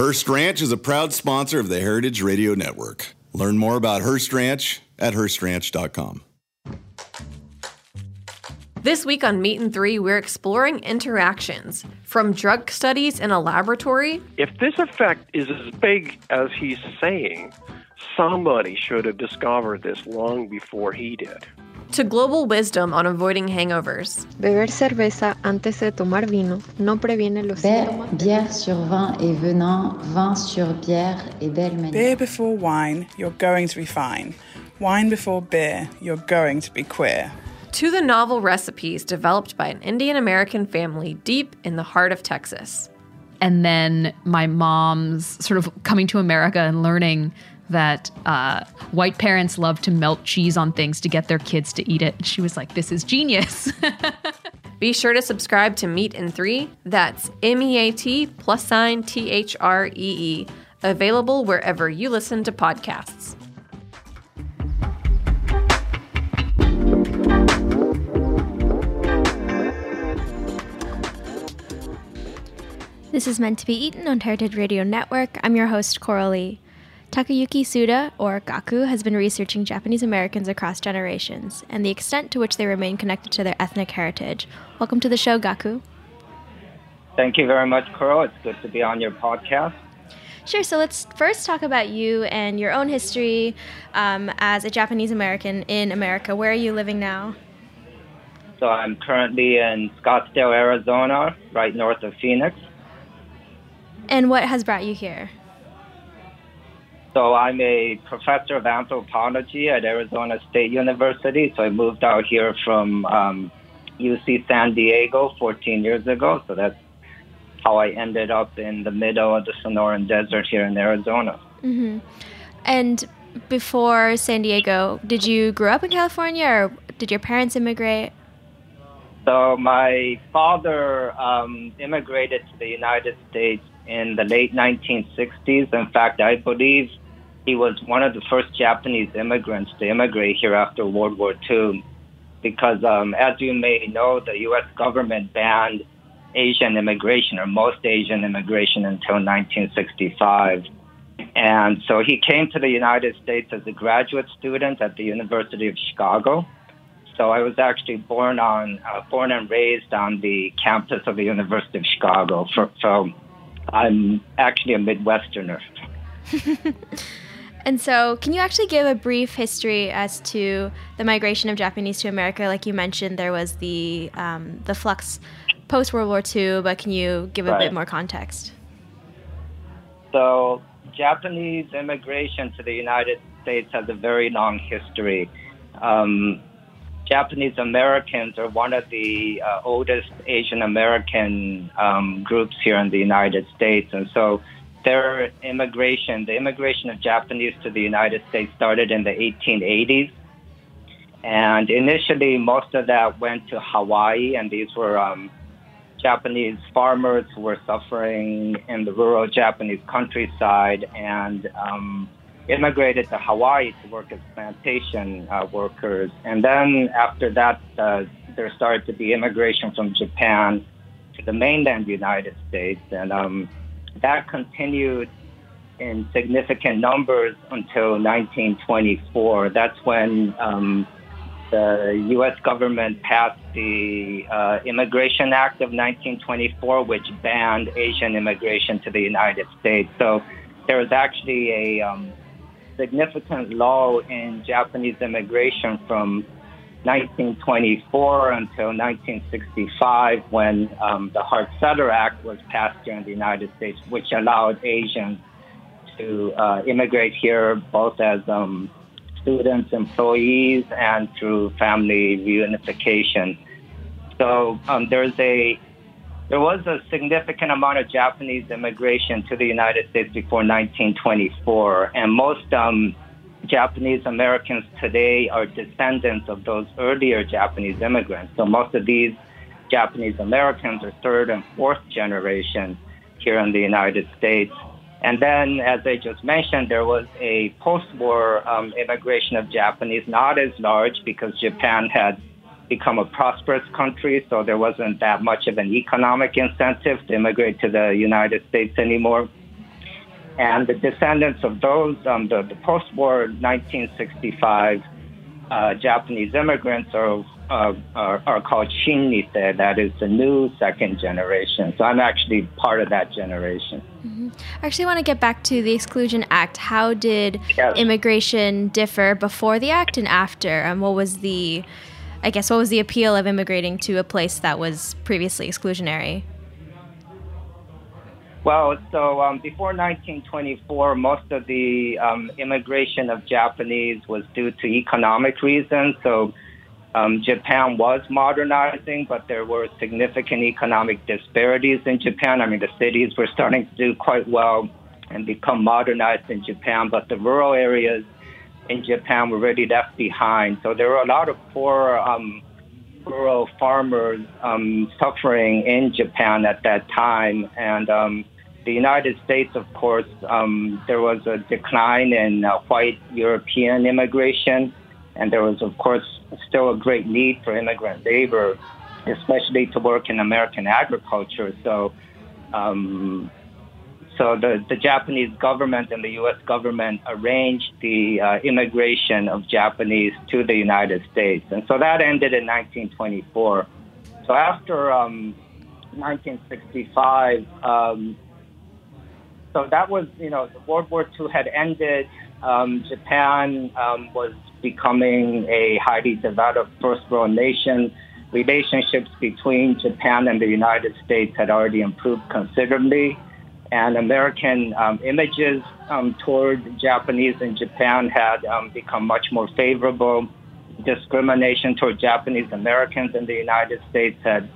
Hearst Ranch is a proud sponsor of the Heritage Radio Network. Learn more about Hearst Ranch at HearstRanch.com. This week on Meat and Three, we're exploring interactions from drug studies in a laboratory. If this effect is as big as he's saying, somebody should have discovered this long before he did to global wisdom on avoiding hangovers. Beber cerveza antes de tomar vino no previene los síntomas. Bière sur vin et venin, vin sur bière et belle manière. Beer before wine, you're going to be fine. Wine before beer, you're going to be queer. To the novel recipes developed by an Indian American family deep in the heart of Texas. And then my mom's sort of coming to America and learning that uh, white parents love to melt cheese on things to get their kids to eat it. She was like, this is genius. Be sure to subscribe to Meat and Three. That's M E A T plus sign T H R E E. Available wherever you listen to podcasts. This is meant to be eaten on Heritage Radio Network. I'm your host, Coralie. Takeyuki Tsuda, or Gaku, has been researching Japanese Americans across generations and the extent to which they remain connected to their ethnic heritage. Welcome to the show, Gaku. Thank you very much, Coral. It's good to be on your podcast. Sure. So let's first talk about you and your own history um, as a Japanese American in America. Where are you living now? So I'm currently in Scottsdale, Arizona, right north of Phoenix. And what has brought you here? So I'm a professor of anthropology at Arizona State University. So I moved out here from um, UC San Diego 14 years ago. So that's how I ended up in the middle of the Sonoran Desert here in Arizona. Mm-hmm. And before San Diego, did you grow up in California or did your parents immigrate? So my father um, immigrated to the United States in the late 1960s. In fact, I believe he was one of the first Japanese immigrants to immigrate here after World War II, because um, as you may know, the U.S. government banned Asian immigration or most Asian immigration until 1965. And so he came to the United States as a graduate student at the University of Chicago. So I was actually born on, uh, born and raised on the campus of the University of Chicago. For, so I'm actually a Midwesterner. And so, can you actually give a brief history as to the migration of Japanese to America? Like you mentioned, there was the um, the flux post World War II, but can you give a right. bit more context? So, Japanese immigration to the United States has a very long history. Um, Japanese Americans are one of the uh, oldest Asian American um, groups here in the United States, and so their immigration, the immigration of Japanese to the United States started in the 1880s. And initially, most of that went to Hawaii, and these were um, Japanese farmers who were suffering in the rural Japanese countryside and um, immigrated to Hawaii to work as plantation uh, workers. And then after that, uh, there started to be immigration from Japan to the mainland United States. And um, that continued in significant numbers until 1924. That's when um, the U.S. government passed the uh, Immigration Act of 1924, which banned Asian immigration to the United States. So there was actually a um, significant lull in Japanese immigration from 1924 until 1965 when um, the Hart-Celler Act was passed here in the United States, which allowed Asians to uh, immigrate here both as um, students, employees, and through family reunification. So um, there's a there was a significant amount of Japanese immigration to the United States before 1924, and most um, Japanese Americans today are descendants of those earlier Japanese immigrants. So most of these Japanese Americans are third and fourth generation here in the United States. And then, as I just mentioned, there was a post-war um, immigration of Japanese, not as large because Japan had become a prosperous country, so there wasn't that much of an economic incentive to immigrate to the United States anymore. And the descendants of those, um, the, the post-war 1965 uh, Japanese immigrants are, uh, are, are called Shinnisei. That is the new second generation. So I'm actually part of that generation. Mm-hmm. I actually want to get back to the Exclusion Act. How did Yes. immigration differ before the act and after? And what was the, I guess, what was the appeal of immigrating to a place that was previously exclusionary? Well, so um, before 1924, most of the um, immigration of Japanese was due to economic reasons. So um, Japan was modernizing, but there were significant economic disparities in Japan. I mean, the cities were starting to do quite well and become modernized in Japan, but the rural areas in Japan were really left behind. So there were a lot of poor um, rural farmers um, suffering in Japan at that time. And um, the United States, of course, um, there was a decline in uh, white European immigration. And there was, of course, still a great need for immigrant labor, especially to work in American agriculture. So, um, so the, the Japanese government and the U.S. government arranged the uh, immigration of Japanese to the United States. And so that ended in 1924. So after um, 1965, um, so that was, you know, World War II had ended. Um, Japan um, was becoming a highly developed first world nation. Relationships between Japan and the United States had already improved considerably. And American um, images um, toward Japanese in Japan had um, become much more favorable. Discrimination toward Japanese Americans in the United States had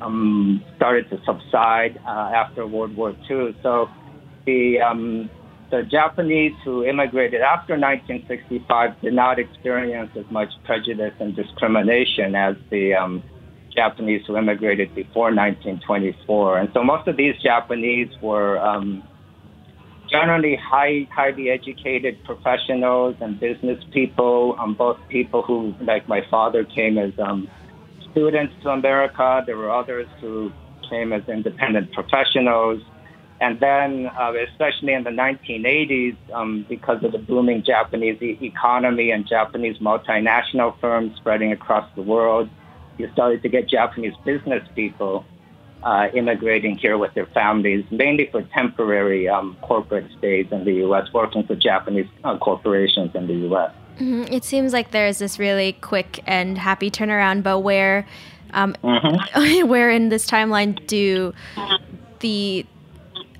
um, started to subside uh, after World War II. So the um, the Japanese who immigrated after 1965 did not experience as much prejudice and discrimination as the um, Japanese who immigrated before 1924. And so most of these Japanese were um, generally high, highly educated professionals and business people, um, both people who, like my father, came as um, students to America. There were others who came as independent professionals. And then, uh, especially in the 1980s, um, because of the booming Japanese e- economy and Japanese multinational firms spreading across the world, you started to get Japanese business people uh, immigrating here with their families, mainly for temporary um, corporate stays in the U.S., working for Japanese uh, corporations in the U.S. Mhm. It seems like there's this really quick and happy turnaround, but where, um, where in this timeline do the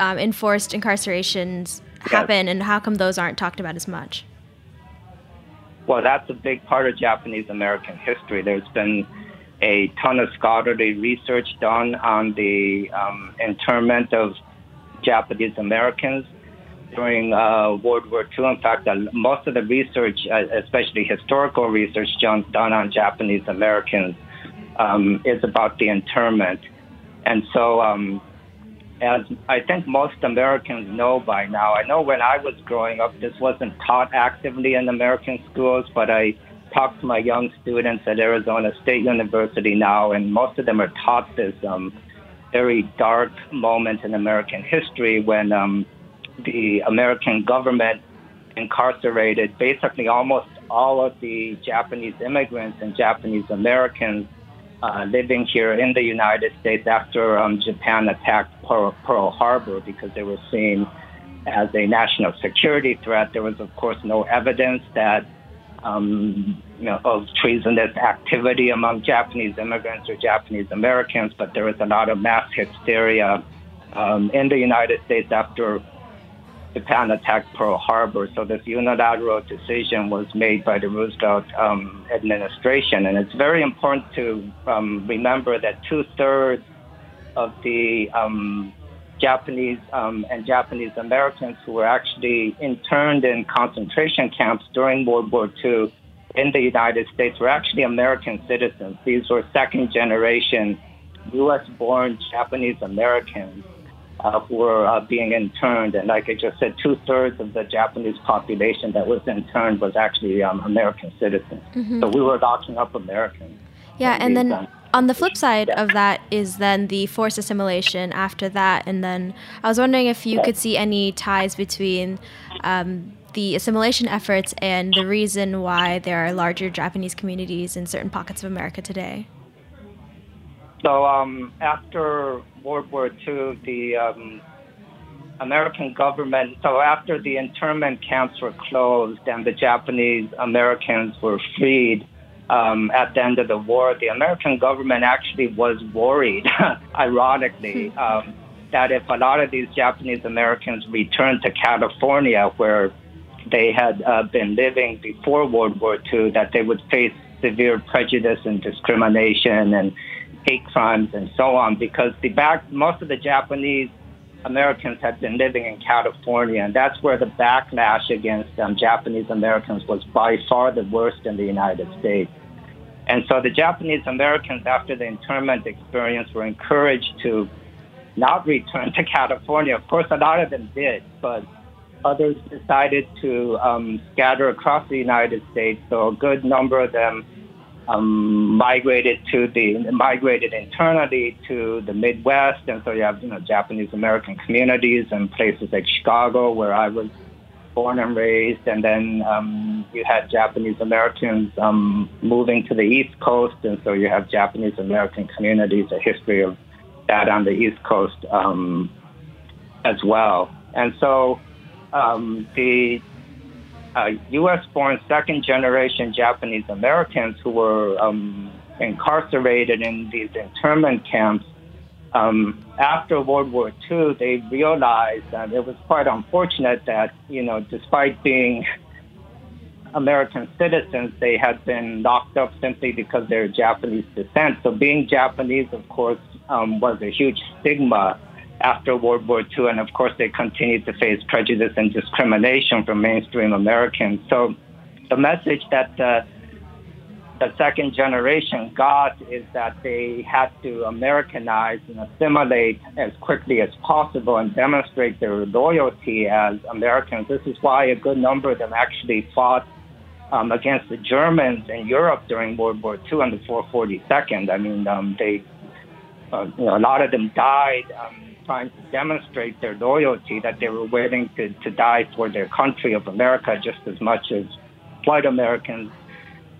um, enforced incarcerations happen, and how come those aren't talked about as much? Well, that's a big part of Japanese American history. There's been a ton of scholarly research done on the um, internment of Japanese Americans during uh, World War II. In fact, uh, most of the research, uh, especially historical research done, on Japanese Americans, um, is about the internment. And so, um, as I think most Americans know by now, I know when I was growing up, this wasn't taught actively in American schools, but I talk to my young students at Arizona State University now, and most of them are taught this um, very dark moment in American history when um, the American government incarcerated basically almost all of the Japanese immigrants and Japanese Americans uh, living here in the United States after um, Japan attacked Pearl, Pearl Harbor because they were seen as a national security threat. There was, of course, no evidence that um, you know, of treasonous activity among Japanese immigrants or Japanese Americans, but there was a lot of mass hysteria um, in the United States after Japan attacked Pearl Harbor. So this unilateral decision was made by the Roosevelt um, administration, and it's very important to um, remember that two thirds of the um, Japanese um, and Japanese Americans who were actually interned in concentration camps during World War II in the United States were actually American citizens. These were second generation U.S. born Japanese Americans uh, who were uh, being interned. And like I just said, two thirds of the Japanese population that was interned was actually um, American citizens. Mhm. So we were locking up Americans. Yeah, and then um, on the flip side of that is then the forced assimilation after that. And then I was wondering if you could see any ties between um, the assimilation efforts and the reason why there are larger Japanese communities in certain pockets of America today. So um, after World War II, the um, American government, so after the internment camps were closed and the Japanese Americans were freed um, at the end of the war, the American government actually was worried, ironically, hmm. um, that if a lot of these Japanese Americans returned to California, where they had uh, been living before World War II, that they would face severe prejudice and discrimination and hate crimes and so on because the back most of the Japanese Americans had been living in California, and that's where the backlash against um, Japanese Americans was by far the worst in the United States. And so the Japanese Americans, after the internment experience, were encouraged to not return to California. Of course, a lot of them did, but others decided to um, scatter across the United States. So a good number of them um, migrated to the migrated internally to the Midwest, and so you have you know Japanese American communities in places like Chicago, where I was born and raised, and then um, you had Japanese Americans um, moving to the East Coast, and so you have Japanese American communities, a history of that on the East Coast um, as well, and so um, the uh, U.S. born second generation Japanese Americans who were um, incarcerated in these internment camps. Um, after World War II, they realized that it was quite unfortunate that, you know, despite being American citizens, they had been locked up simply because they're Japanese descent. So being Japanese, of course, um, was a huge stigma after World War II, and of course they continued to face prejudice and discrimination from mainstream Americans. So the message that the, the second generation got is that they had to Americanize and assimilate as quickly as possible and demonstrate their loyalty as Americans. This is why a good number of them actually fought um, against the Germans in Europe during World War II on the 442nd. I mean, um, they, uh, you know, a lot of them died. Um, trying to demonstrate their loyalty, that they were willing to, to die for their country of America just as much as white Americans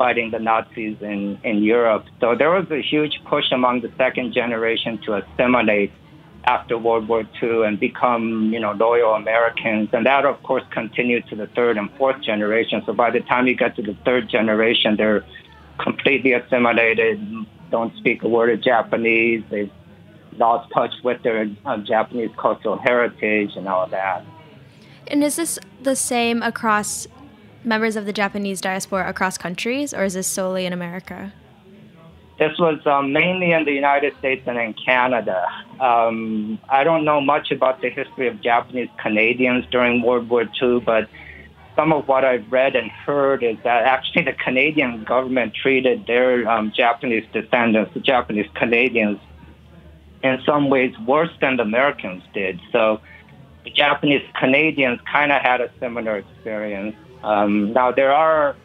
fighting the Nazis in, in Europe. So there was a huge push among the second generation to assimilate after World War II and become, you know, loyal Americans. And that, of course, continued to the third and fourth generation. So by the time you get to the third generation, they're completely assimilated, don't speak a word of Japanese. They've lost touch with their uh, Japanese cultural heritage and all that. And is this the same across members of the Japanese diaspora across countries, or is this solely in America? This was um, mainly in the United States and in Canada. Um, I don't know much about the history of Japanese Canadians during World War II, but some of what I've read and heard is that actually the Canadian government treated their um, Japanese descendants, the Japanese Canadians, in some ways worse than the Americans did. So the Japanese Canadians kind of had a similar experience. Um, now, there are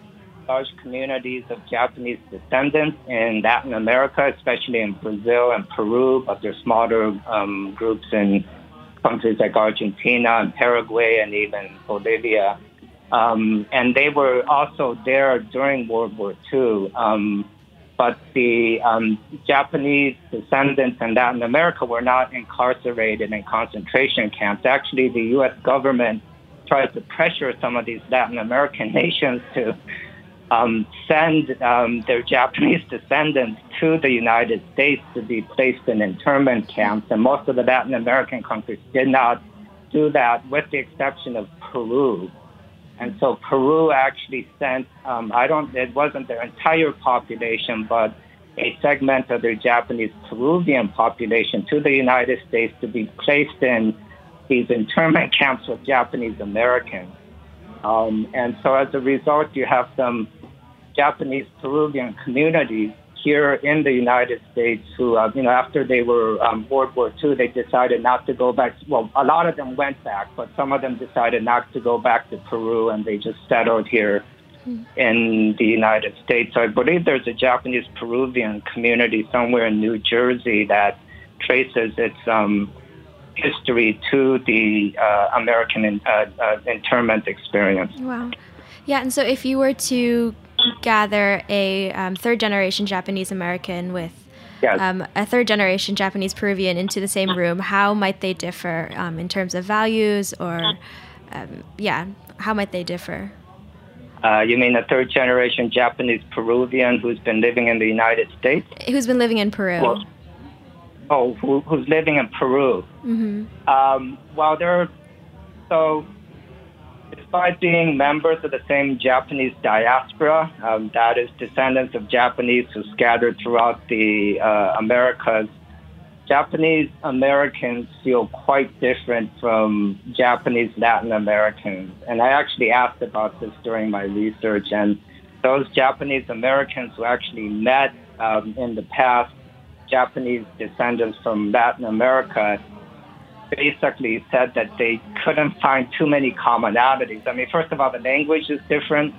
large communities of Japanese descendants in Latin America, especially in Brazil and Peru, but there's smaller um, groups in countries like Argentina and Paraguay and even Bolivia. Um, and they were also there during World War II. Um, but the um, Japanese descendants in Latin America were not incarcerated in concentration camps. Actually, the U.S. government tried to pressure some of these Latin American nations to um, send um, their Japanese descendants to the United States to be placed in internment camps. And most of the Latin American countries did not do that, with the exception of Peru. And so Peru actually sent, um, I don't, it wasn't their entire population, but a segment of their Japanese Peruvian population to the United States to be placed in these internment camps with Japanese Americans. Um, and so as a result, you have some Japanese Peruvian communities here in the United States who, uh, you know, after they were um, World War II, they decided not to go back. Well, a lot of them went back, but some of them decided not to go back to Peru, and they just settled here in the United States. So I believe there's a Japanese Peruvian community somewhere in New Jersey that traces its um, history to the uh, American in, uh, uh, internment experience. Wow. Yeah, and so if you were to gather a um, third generation Japanese American with Yes. um, a third generation Japanese Peruvian into the same room, how might they differ um, in terms of values or, um, yeah, how might they differ? Uh, you mean a third generation Japanese Peruvian who's been living in the United States? Who's been living in Peru? Well, oh, who, who's living in Peru? hmm Um, well, they're so despite being members of the same Japanese diaspora, um, that is descendants of Japanese who scattered throughout the uh, Americas, Japanese Americans feel quite different from Japanese Latin Americans. And I actually asked about this during my research, and those Japanese Americans who actually met um, in the past Japanese descendants from Latin America basically said that they couldn't find too many commonalities. I mean, first of all, the language is different.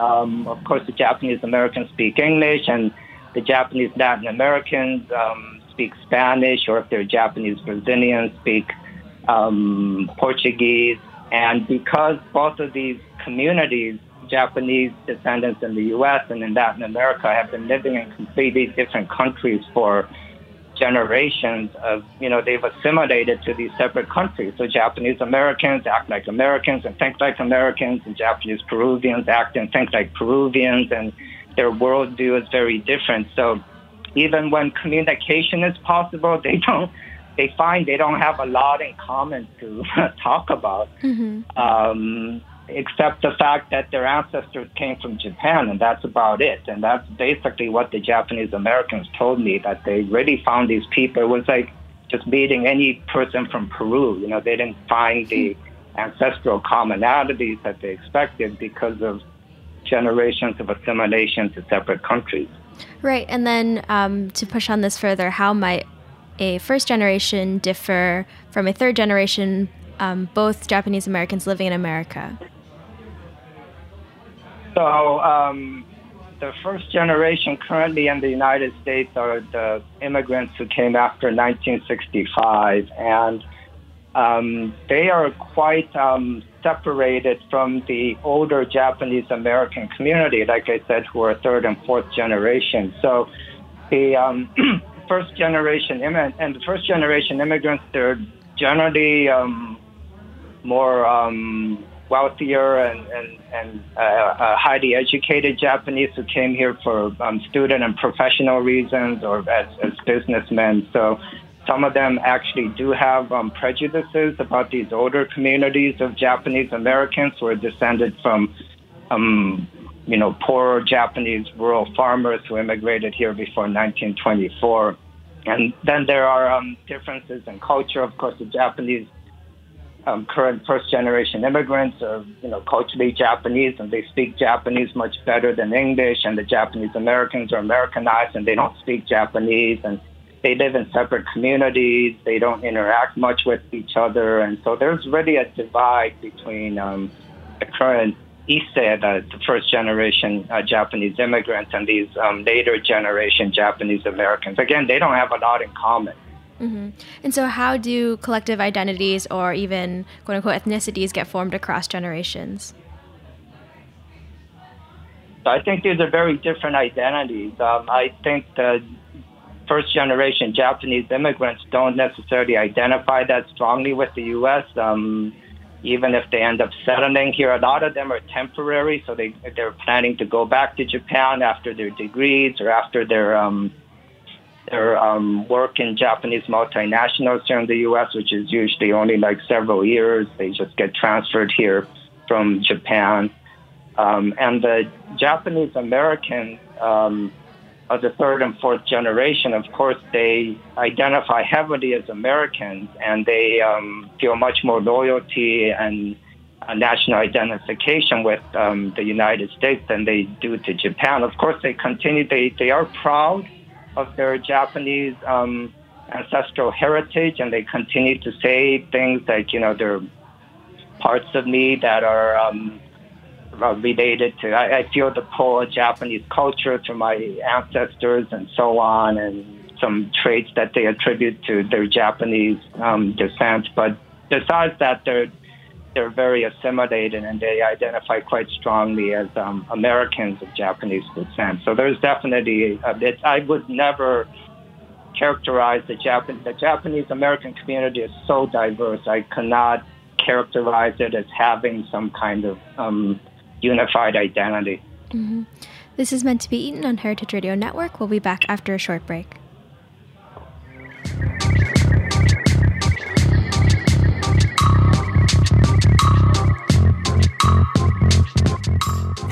Um, of course, the Japanese Americans speak English, and the Japanese Latin Americans um, speak Spanish, or if they're Japanese Brazilians, speak um, Portuguese. And because both of these communities, Japanese descendants in the U.S. and in Latin America, have been living in completely different countries for generations of, you know, they've assimilated to these separate countries. So Japanese Americans act like Americans and think like Americans, and Japanese Peruvians act and think like Peruvians, and their worldview is very different. So even when communication is possible, they don't, they find they don't have a lot in common to talk about. Um, except the fact that their ancestors came from Japan, and that's about it. And that's basically what the Japanese Americans told me that they really found these people. It was like just meeting any person from Peru. You know, they didn't find the ancestral commonalities that they expected because of generations of assimilation to separate countries. Right, and then um, to push on this further, how might a first generation differ from a third generation, um, both Japanese Americans living in America? So um, the first generation currently in the United States are the immigrants who came after 1965, and um, they are quite um, separated from the older Japanese American community, like I said, who are third and fourth generation. So the um, first generation immi- and the first generation immigrants, they're generally um, more um, wealthier and, and, and uh, uh, highly educated Japanese who came here for um, student and professional reasons or as, as businessmen. So some of them actually do have um, prejudices about these older communities of Japanese Americans who are descended from, um, you know, poor Japanese rural farmers who immigrated here before 1924. And then there are um, differences in culture. Of course, the Japanese um, current first generation immigrants are, you know, culturally Japanese and they speak Japanese much better than English. And the Japanese Americans are Americanized and they don't speak Japanese and they live in separate communities. They don't interact much with each other. And so there's really a divide between um, the current Issei, the, the first generation uh, Japanese immigrants, and these um, later generation Japanese Americans. Again, they don't have a lot in common. Hmm And so, how do collective identities or even quote unquote ethnicities get formed across generations? I think these are very different identities. Um, I think the first generation Japanese immigrants don't necessarily identify that strongly with the U.S. Um, even if they end up settling here, a lot of them are temporary, so they they're planning to go back to Japan after their degrees or after their um, their um, work in Japanese multinationals here in the U.S., which is usually only like several years. They just get transferred here from Japan. Um, and the Japanese Americans um, of the third and fourth generation, of course, they identify heavily as Americans and they um, feel much more loyalty and uh, national identification with um, the United States than they do to Japan. Of course, they continue, they, they are proud of their Japanese um, ancestral heritage and they continue to say things like, you know, there are parts of me that are. Um, related to. I, I feel the pull of Japanese culture to my ancestors and so on, and some traits that they attribute to their Japanese um, descent. But besides that, they're they're very assimilated and they identify quite strongly as um, Americans of Japanese descent. So there's definitely a bit. I would never characterize the Japan the Japanese American community is so diverse. I cannot characterize it as having some kind of um, unified identity. Mm-hmm. This is meant to be eaten on Heritage Radio Network. We'll be back after a short break.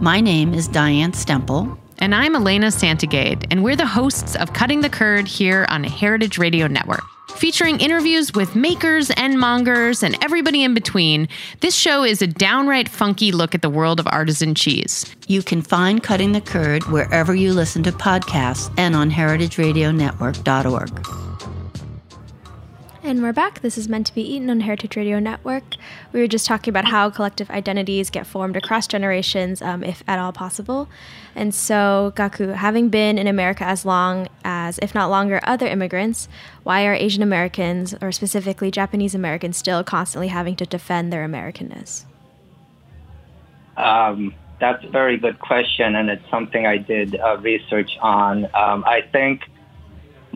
My name is Diane Stemple. And I'm Elena Santogade, and we're the hosts of Cutting the Curd here on Heritage Radio Network. Featuring interviews with makers and mongers and everybody in between, this show is a downright funky look at the world of artisan cheese. You can find Cutting the Curd wherever you listen to podcasts and on heritageradionetwork.org. And we're back. This is meant to be eaten on Heritage Radio Network. We were just talking about how collective identities get formed across generations, um, if at all possible. And so, Gaku, having been in America as long as, if not longer, other immigrants, why are Asian Americans, or specifically Japanese Americans, still constantly having to defend their Americanness? Um, that's a very good question, and it's something I did uh, research on. Um, I think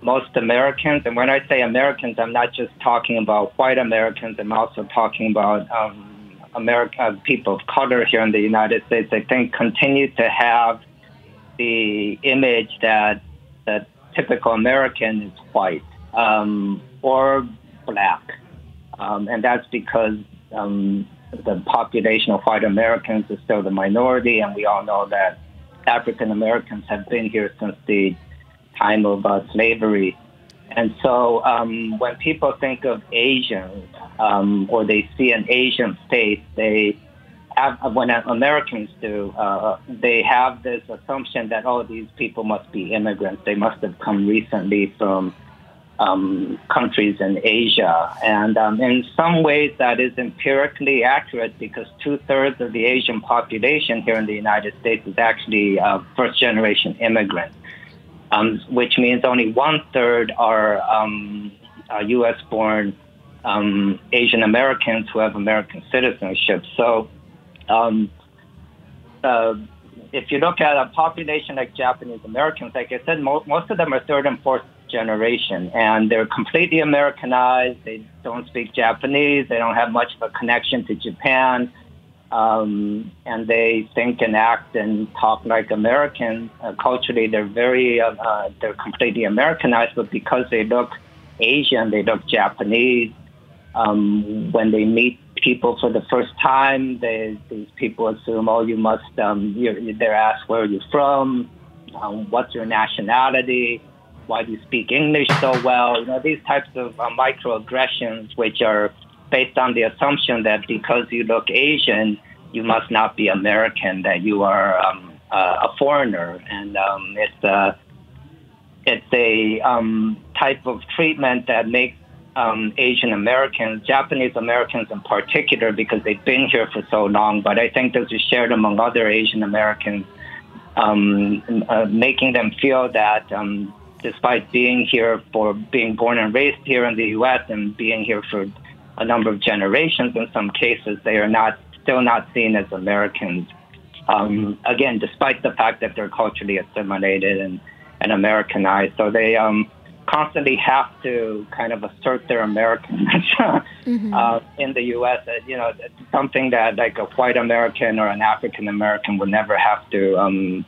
most Americans, and when I say Americans, I'm not just talking about white Americans, I'm also talking about um, America, uh, people of color here in the United States, I think continue to have the image that that typical American is white um, or black. Um, and that's because um, the population of white Americans is still the minority, and we all know that African Americans have been here since the time of uh, slavery. And so um, when people think of Asians um, or they see an Asian face, they have, when Americans do, uh, they have this assumption that, oh, these people must be immigrants. They must have come recently from um, countries in Asia. And um, in some ways, that is empirically accurate because two thirds of the Asian population here in the United States is actually uh, first generation immigrants um, which means only one third are um, uh, U.S. born um, Asian Americans who have American citizenship. So, um, uh, if you look at a population like Japanese Americans, like I said, mo- most of them are third and fourth generation, and they're completely Americanized. They don't speak Japanese. They don't have much of a connection to Japan um, and they think and act and talk like Americans. Uh, culturally, they're very uh, uh, they're completely Americanized, but because they look Asian, they look Japanese. Um, when they meet people for the first time, they, these people assume, oh, you must. Um, you're, they're asked where are you from, um, what's your nationality, why do you speak English so well? You know these types of uh, microaggressions, which are based on the assumption that because you look Asian, you must not be American, that you are um, uh, a foreigner, and um, it's a it's a um, type of treatment that makes um, Asian Americans, Japanese Americans in particular, because they've been here for so long. But I think this is shared among other Asian Americans, um, uh, making them feel that um, despite being here for being born and raised here in the U.S. and being here for a number of generations in some cases, they are not still not seen as Americans. Um, again, despite the fact that they're culturally assimilated and, and Americanized, so they um, constantly have to kind of assert their Americanness mm-hmm. uh, in the U.S. Uh, you know, something that like a white American or an African American would never have to um,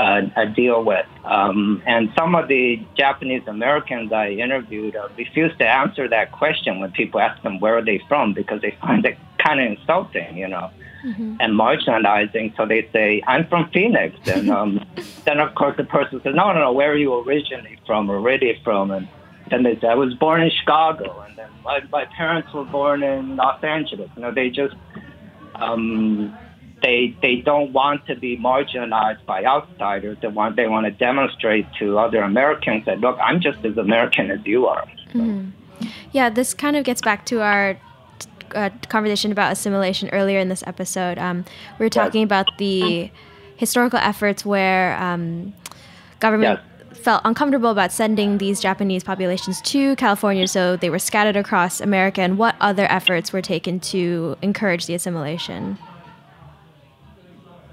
uh, deal with. Um, and some of the Japanese Americans I interviewed uh, refuse to answer that question when people ask them where are they from because they find it kind of insulting, you know. Mm-hmm. and marginalizing. So they say, I'm from Phoenix. And um, then, of course, the person says, No, no, no, where are you originally from or really from? And then they say, I was born in Chicago. And then my, my parents were born in Los Angeles. You know, they just, um, they, they don't want to be marginalized by outsiders. They want, they want to demonstrate to other Americans that, look, I'm just as American as you are. So. Mm-hmm. Yeah, this kind of gets back to our uh, conversation about assimilation earlier in this episode. Um, we were talking yes. about the historical efforts where um, government yes. felt uncomfortable about sending these Japanese populations to California, so they were scattered across America. And what other efforts were taken to encourage the assimilation?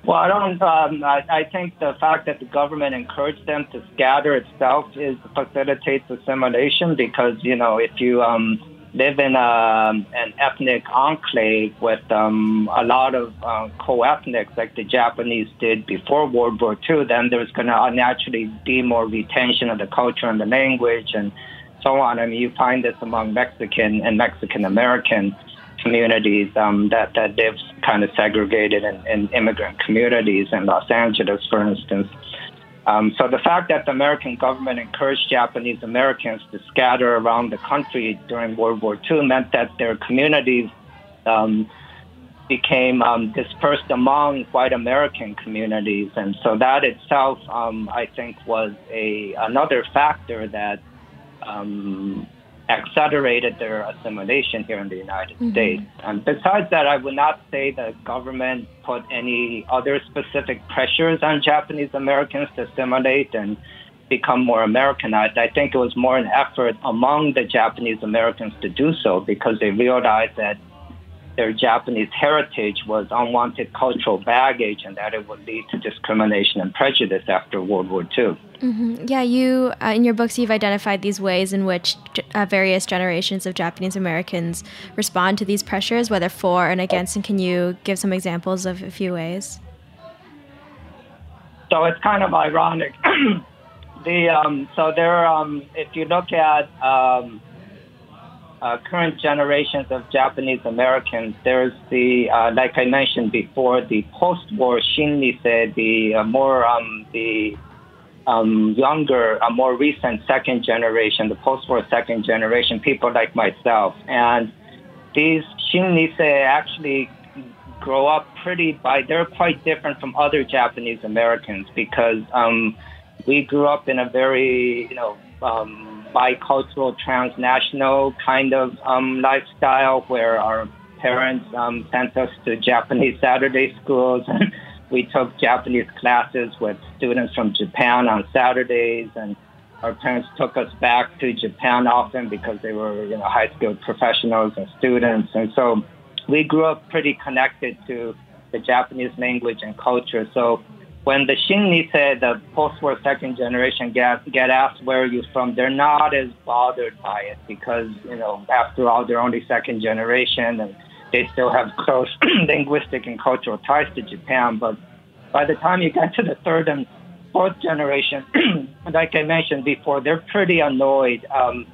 Well, I don't. Um, I, I, think the fact that the government encouraged them to scatter itself is facilitates assimilation because you know if you um, live in a, um, an ethnic enclave with um, a lot of uh, co-ethnics like the Japanese did before World War II, then there's going to naturally be more retention of the culture and the language and so on. I mean, you find this among Mexican and Mexican American communities um, that, that live kind of segregated in, in immigrant communities in Los Angeles, for instance. Um, so the fact that the American government encouraged Japanese Americans to scatter around the country during World War II meant that their communities um, became um, dispersed among white American communities, and so that itself, um, I think, was a another factor that um, accelerated their assimilation here in the United mm-hmm. States. And besides that, I would not say the government put any other specific pressures on Japanese Americans to assimilate and become more Americanized. I think it was more an effort among the Japanese Americans to do so because they realized that their Japanese heritage was unwanted cultural baggage and that it would lead to discrimination and prejudice after World War II. Mm-hmm. Yeah, you, uh, in your books, you've identified these ways in which uh, various generations of Japanese Americans respond to these pressures, whether for and against, and can you give some examples of a few ways? So it's kind of ironic. the um, so there, um, if you look at um, uh, current generations of Japanese Americans, there's the, uh, like I mentioned before, the post-war Shinnisei, the uh, more um, the um, younger, a more recent second generation, the post-war second generation, people like myself, and these Shinnisei actually grow up pretty by. They're quite different from other Japanese Americans because um, we grew up in a very, you know. Um, bicultural, transnational kind of um, lifestyle where our parents um, sent us to Japanese Saturday schools. and we took Japanese classes with students from Japan on Saturdays, and our parents took us back to Japan often because they were, you know, high-skilled professionals and students, and so we grew up pretty connected to the Japanese language and culture. So when the Shinnisei, the post-war second generation, get get asked where are you from, they're not as bothered by it because you know after all they're only second generation and they still have close linguistic and cultural ties to Japan. But by the time you get to the third and fourth generation, like I mentioned before, they're pretty annoyed. Um,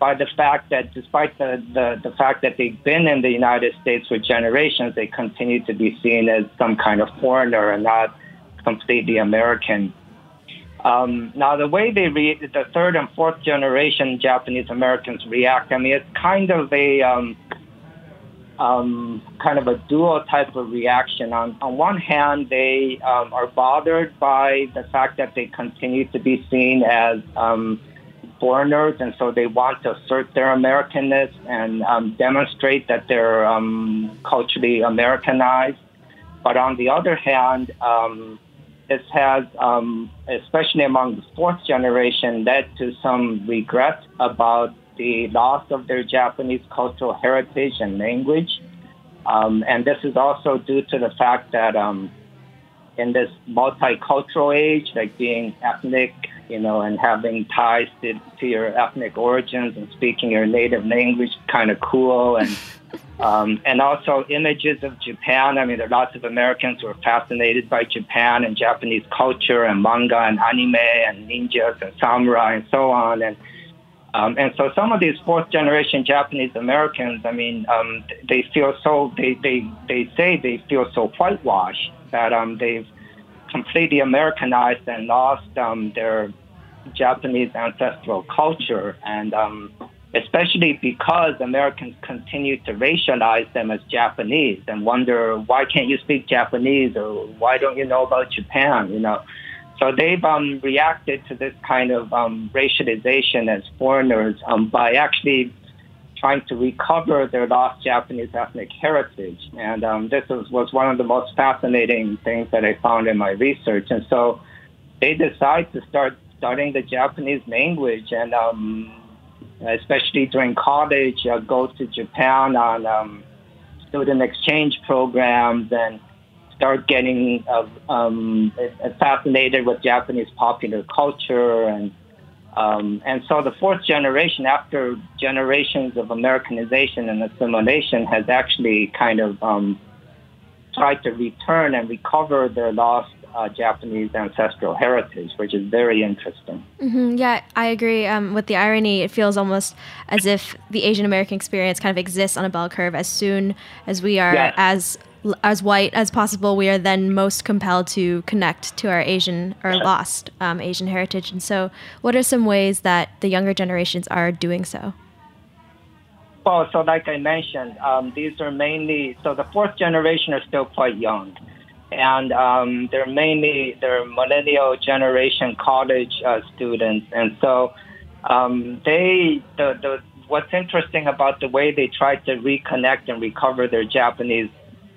by the fact that despite the, the, the fact that they've been in the United States for generations, they continue to be seen as some kind of foreigner and not completely American. Um, now, the way they the third and fourth generation Japanese Americans react, I mean, it's kind of a um, um, kind of a dual type of reaction. On, on one hand, they um, are bothered by the fact that they continue to be seen as um, foreigners, and so they want to assert their Americanness and um, demonstrate that they're culturally Americanized. But on the other hand, this has, um, especially among the fourth generation, led to some regret about the loss of their Japanese cultural heritage and language. Um, and this is also due to the fact that um, in this multicultural age, like being ethnic, you know, and having ties to, to your ethnic origins and speaking your native language, kind of cool. And um, and also images of Japan. I mean, there are lots of Americans who are fascinated by Japan and Japanese culture and manga and anime and ninjas and samurai and so on. And um, and so some of these fourth generation Japanese Americans, I mean, um, they feel so they, they they say they feel so whitewashed that um, they've completely Americanized and lost um, their Japanese ancestral culture, and um, especially because Americans continue to racialize them as Japanese and wonder why can't you speak Japanese or why don't you know about Japan, you know. So they've um, reacted to this kind of um, racialization as foreigners um, by actually trying to recover their lost Japanese ethnic heritage. And um, this was, was one of the most fascinating things that I found in my research. And so they decide to start studying the Japanese language and um, especially during college, uh, go to Japan on um, student exchange programs and start getting uh, um, fascinated with Japanese popular culture and um, and so the fourth generation, after generations of Americanization and assimilation, has actually kind of um, tried to return and recover their lost uh, Japanese ancestral heritage, which is very interesting. Mm-hmm. Yeah, I agree. Um, with the irony, it feels almost as if the Asian American experience kind of exists on a bell curve. As soon as we are yes. as as white as possible, we are then most compelled to connect to our Asian or lost um, Asian heritage. And so, what are some ways that the younger generations are doing so? Well, so like I mentioned, um, these are mainly so the fourth generation are still quite young, and um, they're mainly they're millennial generation college uh, students, and so um, they the the what's interesting about the way they try to reconnect and recover their Japanese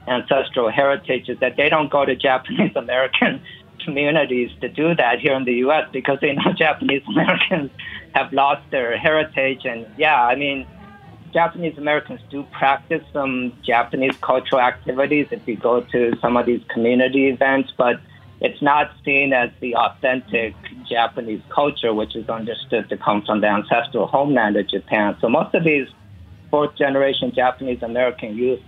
ancestral heritage is that they don't go to Japanese American communities to do that here in the U.S. because they know Japanese Americans have lost their heritage. And yeah, I mean, Japanese Americans do practice some Japanese cultural activities if you go to some of these community events, but it's not seen as the authentic Japanese culture, which is understood to come from the ancestral homeland of Japan. So most of these fourth generation Japanese American youth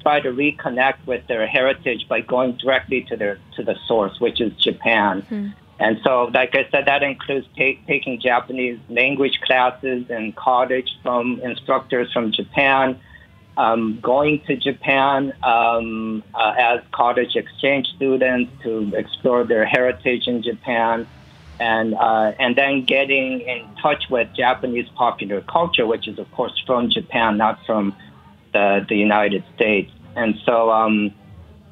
try to reconnect with their heritage by going directly to their to the source, which is Japan. Mm-hmm. And so, like I said, that includes taking Japanese language classes in college from instructors from Japan, um, going to Japan um, uh, as college exchange students to explore their heritage in Japan, and uh, and then getting in touch with Japanese popular culture, which is of course from Japan, not from the, the United States. And so, um,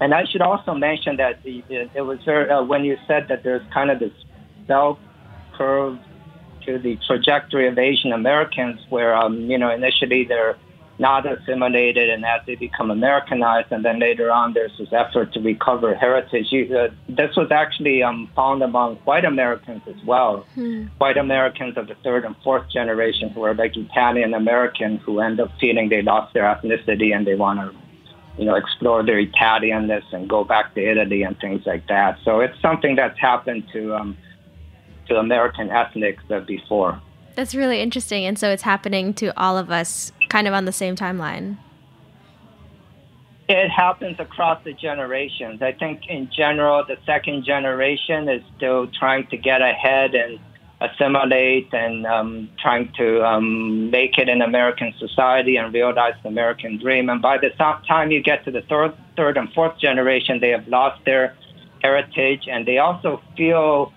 and I should also mention that it, it was very, uh, when you said that there's kind of this bell curve to the trajectory of Asian Americans, where um, you know initially they're not assimilated, and as they become Americanized, and then later on there's this effort to recover heritage. You, uh, this was actually um, found among white Americans as well. Hmm. White Americans of the third and fourth generation who are like Italian American who end up feeling they lost their ethnicity and they want to, you know, explore their Italianness and go back to Italy and things like that. So it's something that's happened to um, to American ethnics before. That's really interesting. And so it's happening to all of us kind of on the same timeline. It happens across the generations. I think in general, the second generation is still trying to get ahead and assimilate and um, trying to um, make it in American society and realize the American dream. And by the time you get to the third, third and fourth generation, they have lost their heritage and they also feel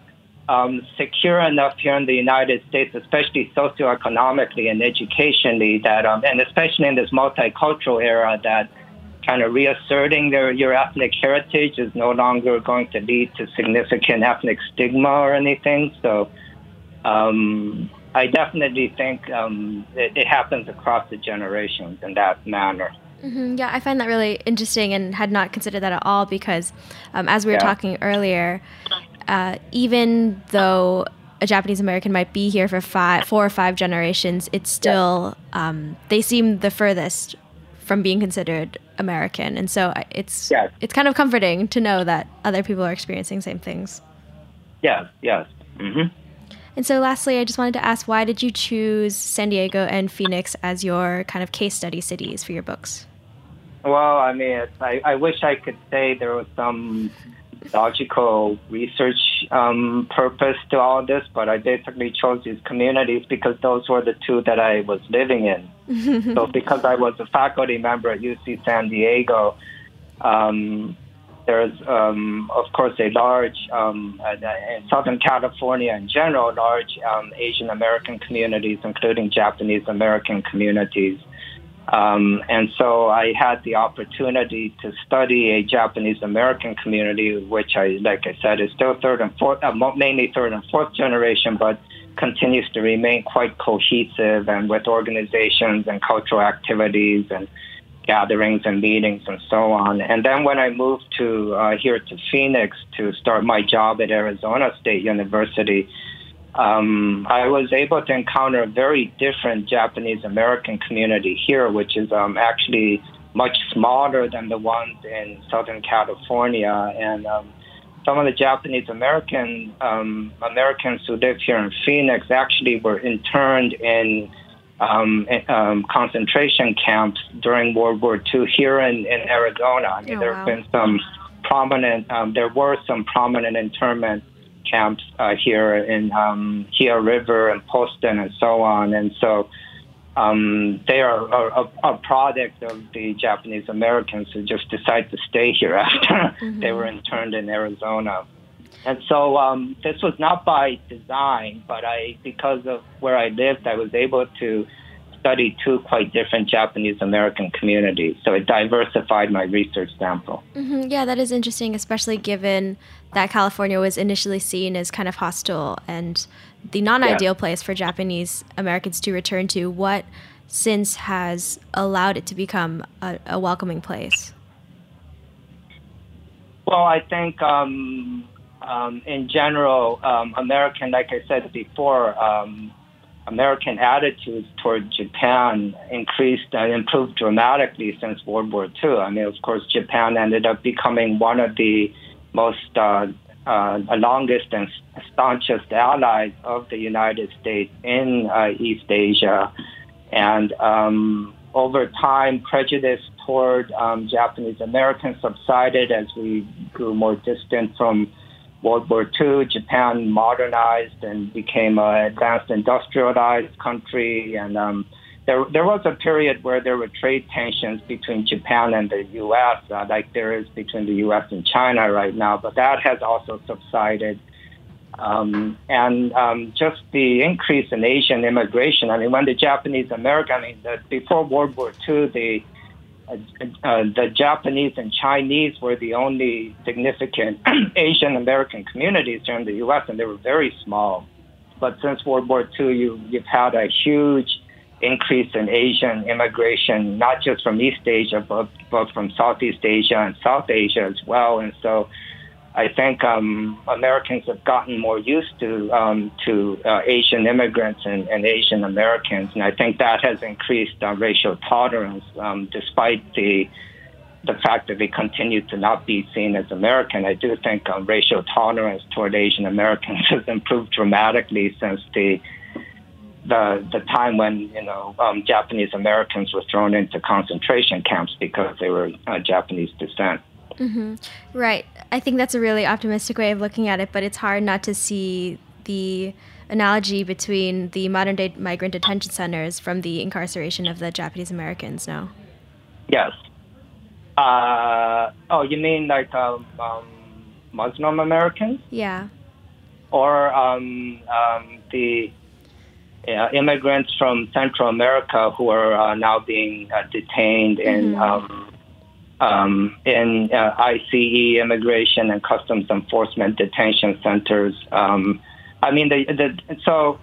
um, secure enough here in the United States, especially socioeconomically and educationally, that um, and especially in this multicultural era, that kind of reasserting their your ethnic heritage is no longer going to lead to significant ethnic stigma or anything. So. Um, I definitely think um, it, it, happens across the generations in that manner. Mm-hmm. Yeah, I find that really interesting and had not considered that at all because, um, as we were yeah. talking earlier, uh, even though a Japanese American might be here for five, four or five generations, it's still um, they seem the furthest from being considered American. And so it's Yes. it's kind of comforting to know that other people are experiencing the same things. Yes, yes. hmm And so lastly, I just wanted to ask why did you choose San Diego and Phoenix as your kind of case study cities for your books? Well, I mean, it's, I, I wish I could say there was some logical research um, purpose to all this, but I basically chose these communities because those were the two that I was living in. so, because I was a faculty member at UC San Diego, um, there's, um, of course, a large, um, uh, in Southern California in general, large um, Asian American communities, including Japanese American communities. Um, and so I had the opportunity to study a Japanese American community, which I, like I said, is still third and fourth, uh, mainly third and fourth generation, but continues to remain quite cohesive and with organizations and cultural activities and gatherings and meetings and so on. And then when I moved to uh, here to Phoenix to start my job at Arizona State University, um, I was able to encounter a very different Japanese American community here, which is um, actually much smaller than the ones in Southern California. And um, some of the Japanese American um, Americans who live here in Phoenix actually were interned in um, um, concentration camps during World War II here in, in Arizona. I mean, Oh, there wow. have been some prominent, um, there were some prominent internment camps uh, here in um, Gila River and Poston and so on. And so um, they are a, a, a product of the Japanese Americans who just decided to stay here after they were interned in Arizona. And so um, this was not by design, but I, because of where I lived, I was able to study two quite different Japanese American communities. So it diversified my research sample. hmm Yeah, that is interesting, especially given that California was initially seen as kind of hostile and the non ideal place for Japanese Americans to return to. What since has allowed it to become a, a welcoming place? Well, I think um, um, in general, um, American, like I said before, um, American attitudes toward Japan increased and improved dramatically since World War II. I mean, of course, Japan ended up becoming one of the most uh, uh, longest and staunchest allies of the United States in uh, East Asia. And um, over time, prejudice toward um, Japanese Americans subsided as we grew more distant from World War II. Japan modernized and became an advanced industrialized country. And um, there, there was a period where there were trade tensions between Japan and the U.S., uh, like there is between the U.S. and China right now, but that has also subsided. Um, and um, just the increase in Asian immigration. I mean, when the Japanese American, I mean, the, before World War II, the uh, uh, the Japanese and Chinese were the only significant Asian American communities here in the U.S., and they were very small. But since World War II, you, you've had a huge increase in Asian immigration, not just from East Asia, but, but from Southeast Asia and South Asia as well. And so I think um, Americans have gotten more used to um, to uh, Asian immigrants and, and Asian Americans, and I think that has increased uh, racial tolerance, um, despite the the fact that they continue to not be seen as American. I do think um, racial tolerance toward Asian Americans has improved dramatically since the the the time when you know um, Japanese Americans were thrown into concentration camps because they were uh, Japanese descent. Hmm Right. I think that's a really optimistic way of looking at it, but it's hard not to see the analogy between the modern day migrant detention centers from the incarceration of the Japanese Americans now. Yes. Uh, oh, you mean like um, um, Muslim Americans Yeah. or um, um, the uh, immigrants from Central America who are uh, now being uh, detained in um, in uh, ICE immigration and customs enforcement detention centers. Um, I mean, the, the so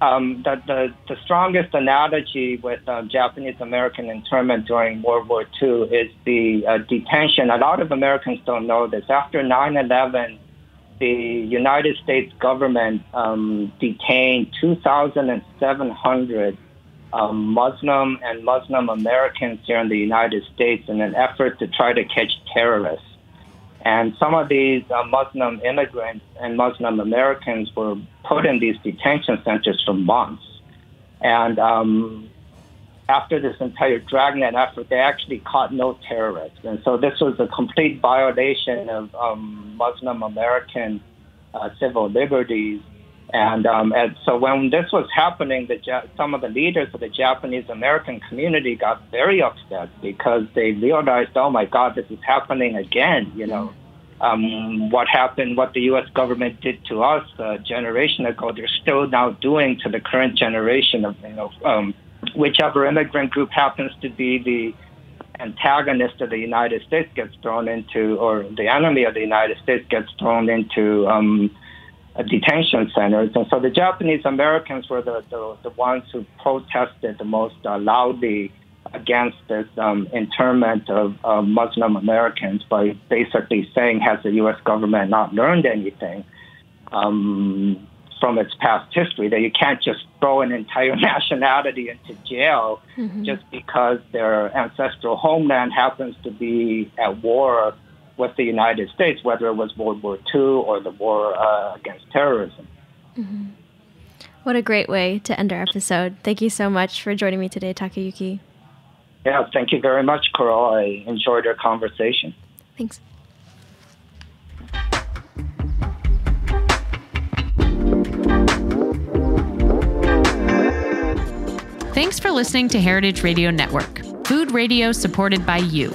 um, the, the the strongest analogy with uh, Japanese American internment during World War II is the uh, detention. A lot of Americans don't know this. After 9/11, the United States government um, detained 2,700 um, Muslim and Muslim Americans here in the United States in an effort to try to catch terrorists. And some of these uh, Muslim immigrants and Muslim Americans were put in these detention centers for months. And um, after this entire dragnet effort, they actually caught no terrorists. And so this was a complete violation of um, Muslim American uh, civil liberties. And, um, and so when this was happening, the, some of the leaders of the Japanese American community got very upset because they realized, oh my God, this is happening again. You know, um, what happened, what the U.S. government did to us a generation ago, they're still now doing to the current generation of, you know, um, whichever immigrant group happens to be the antagonist of the United States gets thrown into, or the enemy of the United States gets thrown into um, detention centers. And so the Japanese Americans were the, the, the ones who protested the most uh, loudly against this um, internment of uh, Muslim Americans by basically saying, has the U.S. government not learned anything? Um, from its past history that you can't just throw an entire nationality into jail mm-hmm. just because their ancestral homeland happens to be at war with the United States, whether it was World War II or the war uh, against terrorism. Mm-hmm. What a great way to end our episode. Thank you so much for joining me today, Takeyuki. Yeah, thank you very much, Coral. I enjoyed our conversation. Thanks. Thanks for listening to Heritage Radio Network, food radio supported by you.